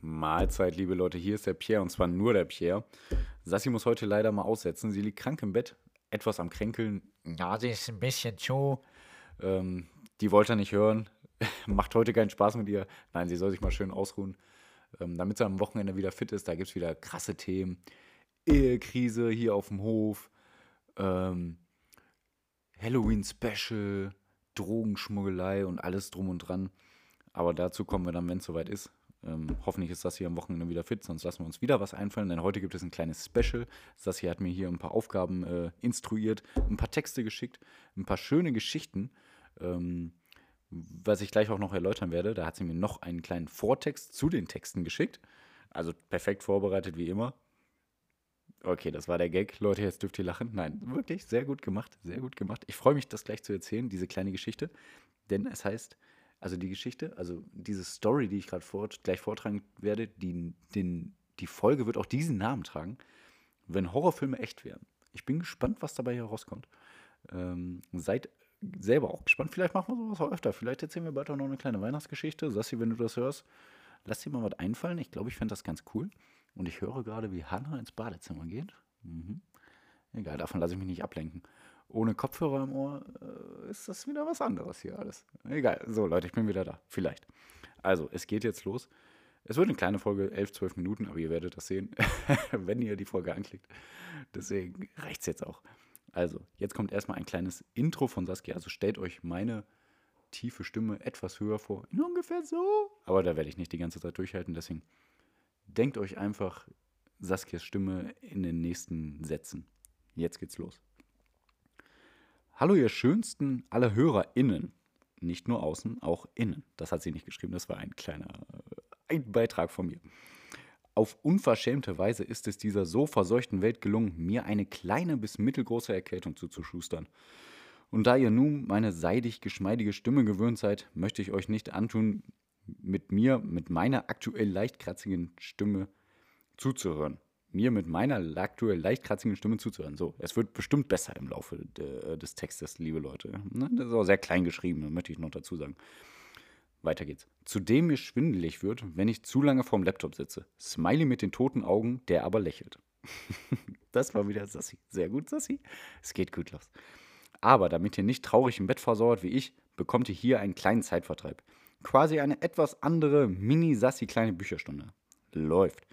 Mahlzeit, liebe Leute, hier ist der Pierre und zwar nur der Pierre. Sassi muss heute leider mal aussetzen. Sie liegt krank im Bett, etwas am Kränkeln. Ja, sie ist ein bisschen zu. Ähm, die wollte er nicht hören. Macht heute keinen Spaß mit ihr. Nein, sie soll sich mal schön ausruhen. Ähm, damit sie am Wochenende wieder fit ist, da gibt es wieder krasse Themen. Ehekrise hier auf dem Hof. Ähm, Halloween-Special, Drogenschmuggelei und alles drum und dran. Aber dazu kommen wir dann, wenn es soweit ist. Ähm, hoffentlich ist das hier am Wochenende wieder fit, sonst lassen wir uns wieder was einfallen, denn heute gibt es ein kleines Special. Das hier hat mir hier ein paar Aufgaben äh, instruiert, ein paar Texte geschickt, ein paar schöne Geschichten, ähm, was ich gleich auch noch erläutern werde. Da hat sie mir noch einen kleinen Vortext zu den Texten geschickt. Also perfekt vorbereitet wie immer. Okay, das war der Gag. Leute, jetzt dürft ihr lachen. Nein, wirklich sehr gut gemacht, sehr gut gemacht. Ich freue mich, das gleich zu erzählen, diese kleine Geschichte. Denn es heißt, also die Geschichte, also diese Story, die ich gerade vor, gleich vortragen werde, die, den, die Folge wird auch diesen Namen tragen, wenn Horrorfilme echt wären. Ich bin gespannt, was dabei herauskommt. Ähm, seid selber auch gespannt. Vielleicht machen wir sowas auch öfter. Vielleicht erzählen wir bald auch noch eine kleine Weihnachtsgeschichte. Sassi, wenn du das hörst, lass dir mal was einfallen. Ich glaube, ich fände das ganz cool. Und ich höre gerade, wie Hannah ins Badezimmer geht. Mhm. Egal, davon lasse ich mich nicht ablenken. Ohne Kopfhörer im Ohr äh, ist das wieder was anderes hier alles. Egal. So, Leute, ich bin wieder da. Vielleicht. Also, es geht jetzt los. Es wird eine kleine Folge, 11, 12 Minuten, aber ihr werdet das sehen, wenn ihr die Folge anklickt. Deswegen reicht es jetzt auch. Also, jetzt kommt erstmal ein kleines Intro von Saskia. Also stellt euch meine tiefe Stimme etwas höher vor. Ungefähr so. Aber da werde ich nicht die ganze Zeit durchhalten. Deswegen denkt euch einfach Saskias Stimme in den nächsten Sätzen. Jetzt geht's los. Hallo, ihr schönsten aller HörerInnen. Nicht nur außen, auch innen. Das hat sie nicht geschrieben, das war ein kleiner äh, ein Beitrag von mir. Auf unverschämte Weise ist es dieser so verseuchten Welt gelungen, mir eine kleine bis mittelgroße Erkältung zuzuschustern. Und da ihr nun meine seidig geschmeidige Stimme gewöhnt seid, möchte ich euch nicht antun, mit mir, mit meiner aktuell leicht kratzigen Stimme zuzuhören. Mir mit meiner aktuell leicht kratzigen Stimme zuzuhören. So, es wird bestimmt besser im Laufe de, des Textes, liebe Leute. Ne, das ist auch sehr klein geschrieben, möchte ich noch dazu sagen. Weiter geht's. Zudem mir schwindelig wird, wenn ich zu lange vorm Laptop sitze. Smiley mit den toten Augen, der aber lächelt. das war wieder Sassi. Sehr gut, Sassi. Es geht gut los. Aber damit ihr nicht traurig im Bett versauert wie ich, bekommt ihr hier einen kleinen Zeitvertreib. Quasi eine etwas andere Mini-Sassi kleine Bücherstunde. Läuft.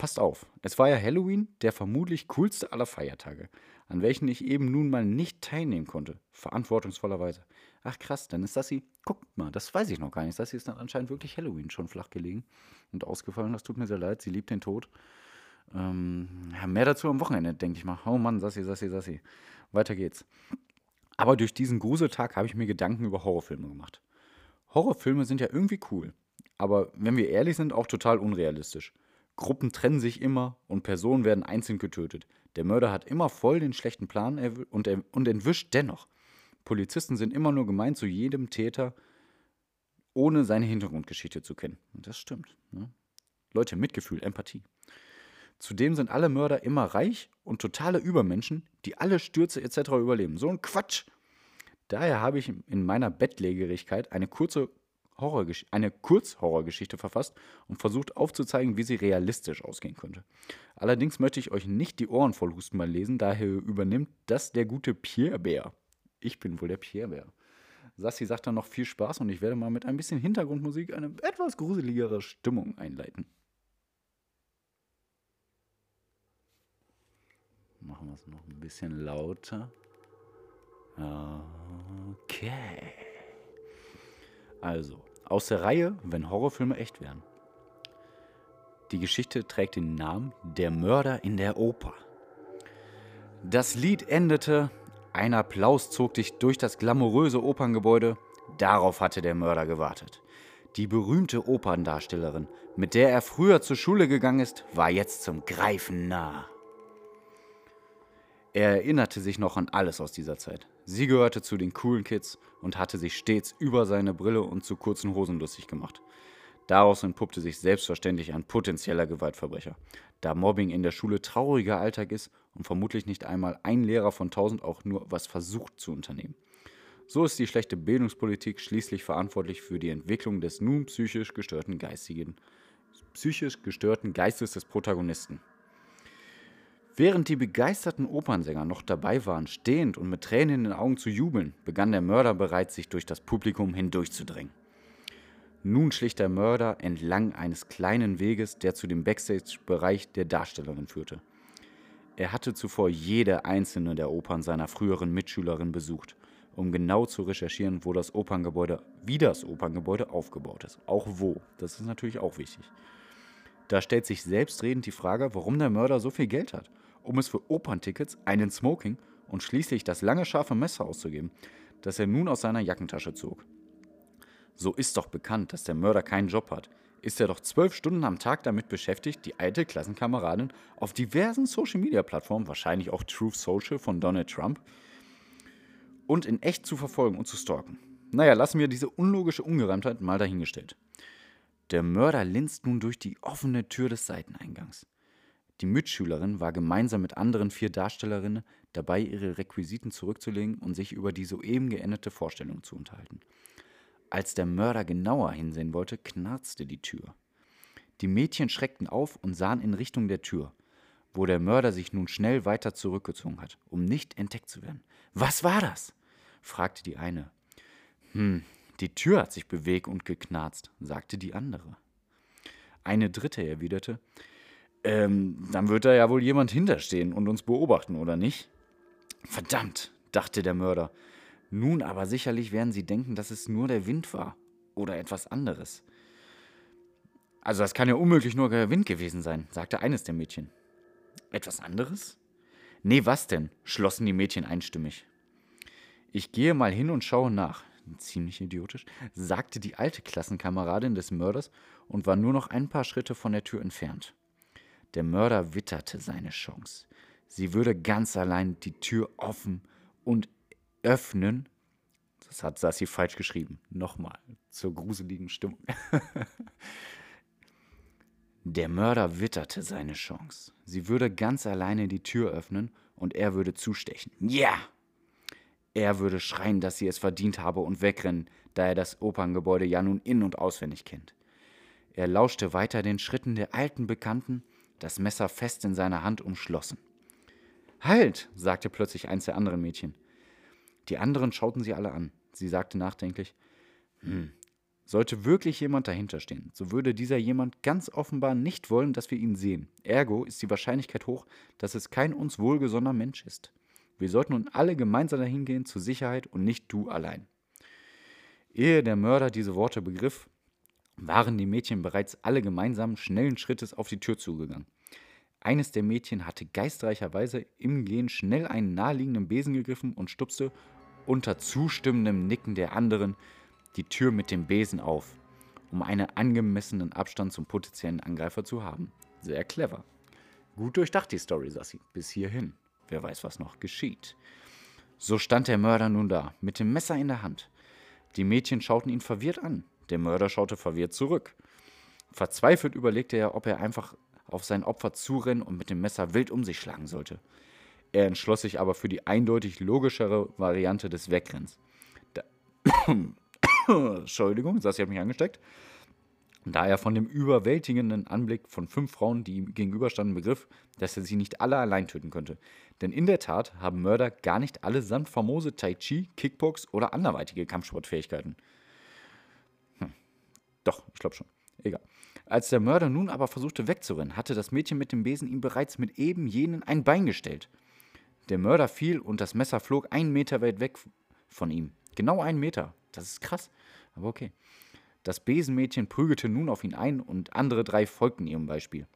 Passt auf, es war ja Halloween, der vermutlich coolste aller Feiertage, an welchen ich eben nun mal nicht teilnehmen konnte, verantwortungsvollerweise. Ach krass, dann ist Sassi, guckt mal, das weiß ich noch gar nicht. Sassi ist dann anscheinend wirklich Halloween schon flach gelegen und ausgefallen. Das tut mir sehr leid, sie liebt den Tod. Ähm, mehr dazu am Wochenende, denke ich mal. Oh Mann, Sassi, Sassi, Sassi. Weiter geht's. Aber durch diesen Gruseltag habe ich mir Gedanken über Horrorfilme gemacht. Horrorfilme sind ja irgendwie cool, aber wenn wir ehrlich sind, auch total unrealistisch. Gruppen trennen sich immer und Personen werden einzeln getötet. Der Mörder hat immer voll den schlechten Plan und, und entwischt dennoch. Polizisten sind immer nur gemein zu jedem Täter, ohne seine Hintergrundgeschichte zu kennen. Und das stimmt. Ne? Leute, Mitgefühl, Empathie. Zudem sind alle Mörder immer reich und totale Übermenschen, die alle Stürze etc. überleben. So ein Quatsch. Daher habe ich in meiner Bettlägerigkeit eine kurze eine Kurzhorrorgeschichte verfasst und versucht aufzuzeigen, wie sie realistisch ausgehen könnte. Allerdings möchte ich euch nicht die Ohren voll husten mal lesen, daher übernimmt das der gute Pierre Bär. Ich bin wohl der Pierre Bär. Sassi sagt dann noch viel Spaß und ich werde mal mit ein bisschen Hintergrundmusik eine etwas gruseligere Stimmung einleiten. Machen wir es noch ein bisschen lauter. Okay. Also, aus der Reihe, wenn Horrorfilme echt wären. Die Geschichte trägt den Namen Der Mörder in der Oper. Das Lied endete, ein Applaus zog dich durch das glamouröse Operngebäude, darauf hatte der Mörder gewartet. Die berühmte Operndarstellerin, mit der er früher zur Schule gegangen ist, war jetzt zum Greifen nah. Er erinnerte sich noch an alles aus dieser Zeit. Sie gehörte zu den coolen Kids und hatte sich stets über seine Brille und zu kurzen Hosen lustig gemacht. Daraus entpuppte sich selbstverständlich ein potenzieller Gewaltverbrecher, da Mobbing in der Schule trauriger Alltag ist und vermutlich nicht einmal ein Lehrer von tausend auch nur was versucht zu unternehmen. So ist die schlechte Bildungspolitik schließlich verantwortlich für die Entwicklung des nun psychisch gestörten geistigen psychisch gestörten Geistes des Protagonisten. Während die begeisterten Opernsänger noch dabei waren, stehend und mit Tränen in den Augen zu jubeln, begann der Mörder bereits, sich durch das Publikum hindurchzudrängen. Nun schlich der Mörder entlang eines kleinen Weges, der zu dem Backstage-Bereich der Darstellerin führte. Er hatte zuvor jede einzelne der Opern seiner früheren Mitschülerin besucht, um genau zu recherchieren, wo das Operngebäude, wie das Operngebäude aufgebaut ist. Auch wo. Das ist natürlich auch wichtig. Da stellt sich selbstredend die Frage, warum der Mörder so viel Geld hat, um es für Operntickets, einen Smoking und schließlich das lange scharfe Messer auszugeben, das er nun aus seiner Jackentasche zog. So ist doch bekannt, dass der Mörder keinen Job hat. Ist er doch zwölf Stunden am Tag damit beschäftigt, die alte Klassenkameradin auf diversen Social-Media-Plattformen, wahrscheinlich auch Truth Social von Donald Trump, und in echt zu verfolgen und zu stalken. Naja, lassen wir diese unlogische Ungereimtheit mal dahingestellt. Der Mörder linst nun durch die offene Tür des Seiteneingangs. Die Mitschülerin war gemeinsam mit anderen vier Darstellerinnen dabei, ihre Requisiten zurückzulegen und sich über die soeben geendete Vorstellung zu unterhalten. Als der Mörder genauer hinsehen wollte, knarzte die Tür. Die Mädchen schreckten auf und sahen in Richtung der Tür, wo der Mörder sich nun schnell weiter zurückgezogen hat, um nicht entdeckt zu werden. Was war das? fragte die eine. Hm, die Tür hat sich bewegt und geknarzt, sagte die andere. Eine dritte erwiderte, ähm, dann wird da ja wohl jemand hinterstehen und uns beobachten, oder nicht? Verdammt, dachte der Mörder, nun aber sicherlich werden sie denken, dass es nur der Wind war oder etwas anderes. Also das kann ja unmöglich nur der Wind gewesen sein, sagte eines der Mädchen. Etwas anderes? Nee, was denn? schlossen die Mädchen einstimmig. Ich gehe mal hin und schaue nach. Ziemlich idiotisch, sagte die alte Klassenkameradin des Mörders und war nur noch ein paar Schritte von der Tür entfernt. Der Mörder witterte seine Chance. Sie würde ganz allein die Tür offen und öffnen. Das hat Sassi falsch geschrieben. Nochmal zur gruseligen Stimmung. Der Mörder witterte seine Chance. Sie würde ganz alleine die Tür öffnen und er würde zustechen. Ja! Er würde schreien, dass sie es verdient habe und wegrennen, da er das Operngebäude ja nun in- und auswendig kennt. Er lauschte weiter den Schritten der alten Bekannten, das Messer fest in seiner Hand umschlossen. Halt! sagte plötzlich eins der anderen Mädchen. Die anderen schauten sie alle an. Sie sagte nachdenklich, hm, sollte wirklich jemand dahinter stehen, so würde dieser jemand ganz offenbar nicht wollen, dass wir ihn sehen. Ergo ist die Wahrscheinlichkeit hoch, dass es kein uns wohlgesonnener Mensch ist. Wir sollten nun alle gemeinsam dahin gehen zur Sicherheit und nicht du allein. Ehe der Mörder diese Worte begriff, waren die Mädchen bereits alle gemeinsam schnellen Schrittes auf die Tür zugegangen. Eines der Mädchen hatte geistreicherweise im Gehen schnell einen naheliegenden Besen gegriffen und stupste unter zustimmendem Nicken der anderen die Tür mit dem Besen auf, um einen angemessenen Abstand zum potenziellen Angreifer zu haben. Sehr clever. Gut durchdacht die Story, Sassi. Bis hierhin. Wer weiß, was noch geschieht. So stand der Mörder nun da, mit dem Messer in der Hand. Die Mädchen schauten ihn verwirrt an. Der Mörder schaute verwirrt zurück. Verzweifelt überlegte er, ob er einfach auf sein Opfer zurennen und mit dem Messer wild um sich schlagen sollte. Er entschloss sich aber für die eindeutig logischere Variante des Wegrenns. Da Entschuldigung, Sassi hat mich angesteckt. Da er von dem überwältigenden Anblick von fünf Frauen, die ihm gegenüberstanden, begriff, dass er sie nicht alle allein töten könnte. Denn in der Tat haben Mörder gar nicht allesamt famose Tai Chi, Kickbox oder anderweitige Kampfsportfähigkeiten. Doch, ich glaube schon. Egal. Als der Mörder nun aber versuchte wegzurennen, hatte das Mädchen mit dem Besen ihm bereits mit eben jenen ein Bein gestellt. Der Mörder fiel und das Messer flog einen Meter weit weg von ihm. Genau einen Meter. Das ist krass. Aber okay. Das Besenmädchen prügelte nun auf ihn ein und andere drei folgten ihrem Beispiel.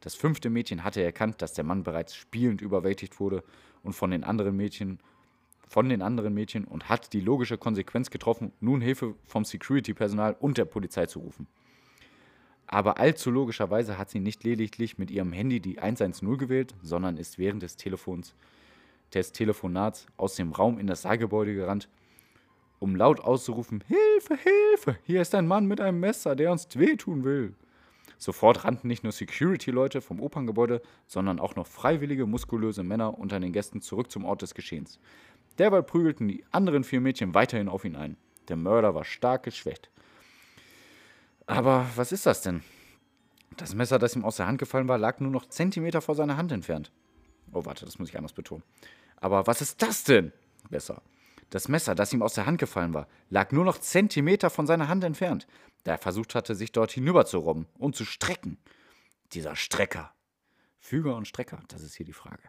Das fünfte Mädchen hatte erkannt, dass der Mann bereits spielend überwältigt wurde und von den anderen Mädchen von den anderen Mädchen und hat die logische Konsequenz getroffen, nun Hilfe vom Security-Personal und der Polizei zu rufen. Aber allzu logischerweise hat sie nicht lediglich mit ihrem Handy die 110 gewählt, sondern ist während des Telefons des Telefonats aus dem Raum in das Saalgebäude gerannt, um laut auszurufen: Hilfe, Hilfe! Hier ist ein Mann mit einem Messer, der uns wehtun will. Sofort rannten nicht nur Security-Leute vom Operngebäude, sondern auch noch freiwillige, muskulöse Männer unter den Gästen zurück zum Ort des Geschehens. Derweil prügelten die anderen vier Mädchen weiterhin auf ihn ein. Der Mörder war stark geschwächt. Aber was ist das denn? Das Messer, das ihm aus der Hand gefallen war, lag nur noch Zentimeter vor seiner Hand entfernt. Oh, warte, das muss ich anders betonen. Aber was ist das denn? Besser. Das Messer, das ihm aus der Hand gefallen war, lag nur noch Zentimeter von seiner Hand entfernt, da er versucht hatte, sich dort hinüber zu robben und zu strecken. Dieser Strecker. Füger und Strecker, das ist hier die Frage.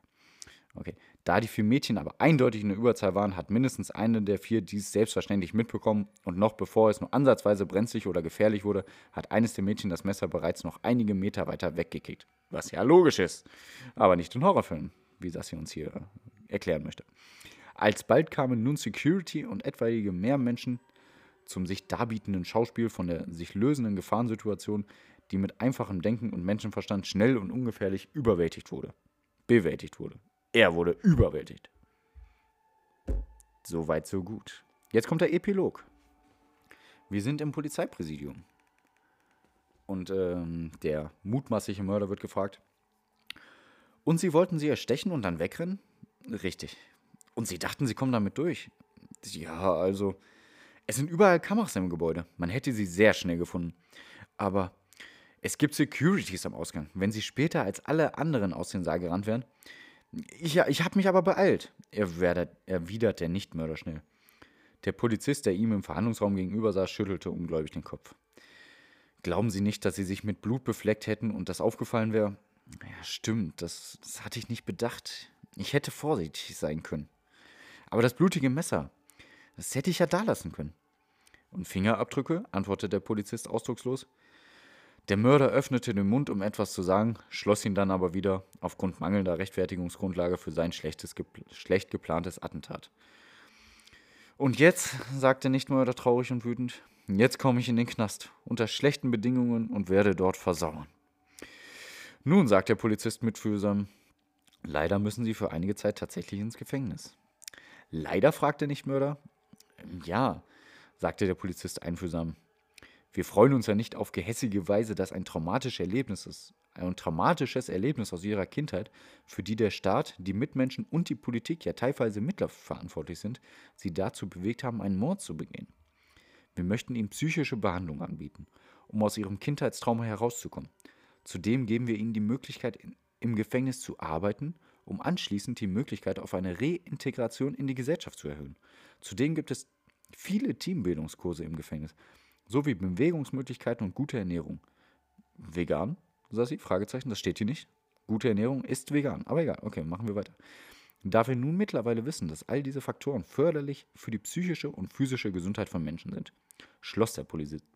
Okay. Da die vier Mädchen aber eindeutig in der Überzahl waren, hat mindestens eine der vier dies selbstverständlich mitbekommen und noch bevor es nur ansatzweise brenzlig oder gefährlich wurde, hat eines der Mädchen das Messer bereits noch einige Meter weiter weggekickt. Was ja logisch ist, aber nicht in Horrorfilmen, wie das sie uns hier erklären möchte. Alsbald kamen nun Security und etwaige mehr Menschen zum sich darbietenden Schauspiel von der sich lösenden Gefahrensituation, die mit einfachem Denken und Menschenverstand schnell und ungefährlich überwältigt wurde. Bewältigt wurde. Er wurde überwältigt. Soweit, so gut. Jetzt kommt der Epilog. Wir sind im Polizeipräsidium. Und ähm, der mutmaßliche Mörder wird gefragt. Und sie wollten sie erstechen und dann wegrennen? Richtig. Und sie dachten, sie kommen damit durch. Ja, also. Es sind überall Kameras im Gebäude. Man hätte sie sehr schnell gefunden. Aber es gibt Securities am Ausgang. Wenn sie später als alle anderen aus dem Saal gerannt wären, ich, ich habe mich aber beeilt, erwidert der Nichtmörder schnell. Der Polizist, der ihm im Verhandlungsraum gegenüber saß, schüttelte ungläubig den Kopf. Glauben Sie nicht, dass Sie sich mit Blut befleckt hätten und das aufgefallen wäre? Ja, stimmt, das, das hatte ich nicht bedacht. Ich hätte vorsichtig sein können. Aber das blutige Messer, das hätte ich ja da lassen können. Und Fingerabdrücke? antwortete der Polizist ausdruckslos. Der Mörder öffnete den Mund, um etwas zu sagen, schloss ihn dann aber wieder aufgrund mangelnder Rechtfertigungsgrundlage für sein schlechtes, schlecht geplantes Attentat. Und jetzt, sagte der Nichtmörder traurig und wütend, jetzt komme ich in den Knast, unter schlechten Bedingungen und werde dort versauern. Nun, sagt der Polizist mitfühlsam, leider müssen Sie für einige Zeit tatsächlich ins Gefängnis. Leider, fragte der Nichtmörder. Ja, sagte der Polizist einfühlsam. Wir freuen uns ja nicht auf gehässige Weise, dass ein traumatisches Erlebnis ist, ein traumatisches Erlebnis aus ihrer Kindheit, für die der Staat, die Mitmenschen und die Politik ja teilweise mitverantwortlich sind, sie dazu bewegt haben, einen Mord zu begehen. Wir möchten ihnen psychische Behandlung anbieten, um aus ihrem Kindheitstrauma herauszukommen. Zudem geben wir ihnen die Möglichkeit, im Gefängnis zu arbeiten, um anschließend die Möglichkeit auf eine Reintegration in die Gesellschaft zu erhöhen. Zudem gibt es viele Teambildungskurse im Gefängnis, sowie Bewegungsmöglichkeiten und gute Ernährung. Vegan, Sassi? Fragezeichen, das steht hier nicht. Gute Ernährung ist vegan, aber egal, okay, machen wir weiter. Da wir nun mittlerweile wissen, dass all diese Faktoren förderlich für die psychische und physische Gesundheit von Menschen sind, schloss der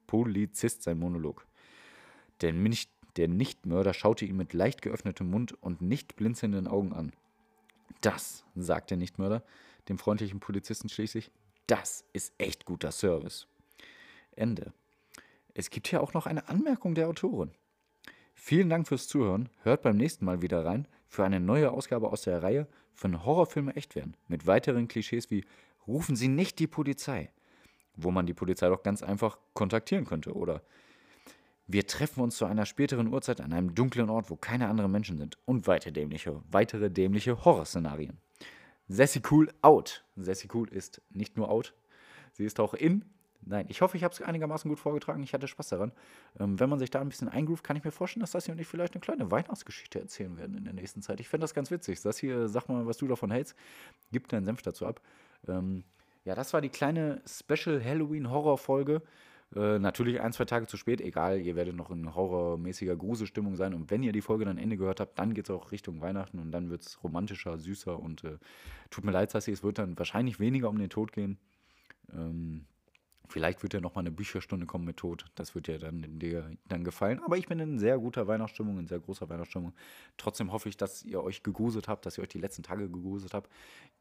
Polizist sein Monolog. Der, nicht, der Nichtmörder schaute ihn mit leicht geöffnetem Mund und nicht blinzelnden Augen an. Das, sagt der Nichtmörder, dem freundlichen Polizisten schließlich, das ist echt guter Service. Ende. Es gibt hier auch noch eine Anmerkung der Autorin. Vielen Dank fürs Zuhören. Hört beim nächsten Mal wieder rein für eine neue Ausgabe aus der Reihe von Horrorfilme echt werden. Mit weiteren Klischees wie Rufen Sie nicht die Polizei, wo man die Polizei doch ganz einfach kontaktieren könnte. Oder wir treffen uns zu einer späteren Uhrzeit an einem dunklen Ort, wo keine anderen Menschen sind. Und weitere dämliche, weitere dämliche Horrorszenarien. Sassy Cool out. Sassy Cool ist nicht nur out, sie ist auch in Nein, ich hoffe, ich habe es einigermaßen gut vorgetragen. Ich hatte Spaß daran. Ähm, wenn man sich da ein bisschen eingroovt, kann ich mir vorstellen, dass das hier und ich vielleicht eine kleine Weihnachtsgeschichte erzählen werden in der nächsten Zeit. Ich fände das ganz witzig. Das hier, sag mal, was du davon hältst. Gib deinen Senf dazu ab. Ähm, ja, das war die kleine Special Halloween-Horror-Folge. Äh, natürlich ein, zwei Tage zu spät, egal, ihr werdet noch in horrormäßiger Gruselstimmung sein. Und wenn ihr die Folge dann Ende gehört habt, dann geht es auch Richtung Weihnachten und dann wird es romantischer, süßer und äh, tut mir leid, Sassi, es wird dann wahrscheinlich weniger um den Tod gehen. Ähm, Vielleicht wird ja noch mal eine Bücherstunde kommen mit Tod. Das wird ja dann dir dann gefallen. Aber ich bin in sehr guter Weihnachtsstimmung, in sehr großer Weihnachtsstimmung. Trotzdem hoffe ich, dass ihr euch gegruselt habt, dass ihr euch die letzten Tage gegruselt habt.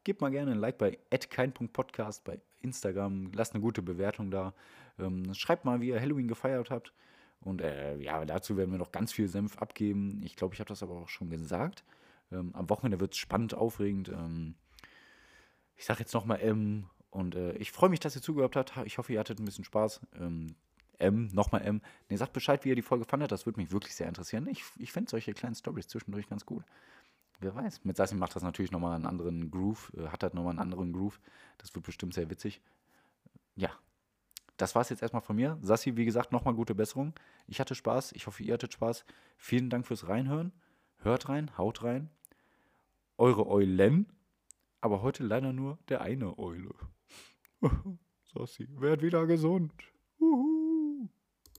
Gebt mal gerne ein Like bei kein.podcast bei Instagram. Lasst eine gute Bewertung da. Ähm, schreibt mal, wie ihr Halloween gefeiert habt. Und äh, ja, dazu werden wir noch ganz viel Senf abgeben. Ich glaube, ich habe das aber auch schon gesagt. Ähm, am Wochenende wird es spannend, aufregend. Ähm, ich sage jetzt nochmal M und äh, ich freue mich, dass ihr zugehört habt. Ich hoffe, ihr hattet ein bisschen Spaß. Ähm, M, nochmal M. Ne, sagt Bescheid, wie ihr die Folge fandet. Das würde mich wirklich sehr interessieren. Ich, ich finde solche kleinen Stories zwischendurch ganz gut. Wer weiß. Mit Sassi macht das natürlich nochmal einen anderen Groove, äh, hat halt nochmal einen anderen Groove. Das wird bestimmt sehr witzig. Ja, das war es jetzt erstmal von mir. Sassi, wie gesagt, nochmal gute Besserung. Ich hatte Spaß. Ich hoffe, ihr hattet Spaß. Vielen Dank fürs Reinhören. Hört rein, haut rein. Eure Eulen. Aber heute leider nur der eine Eule. Sassi, werd wieder gesund. Uhu.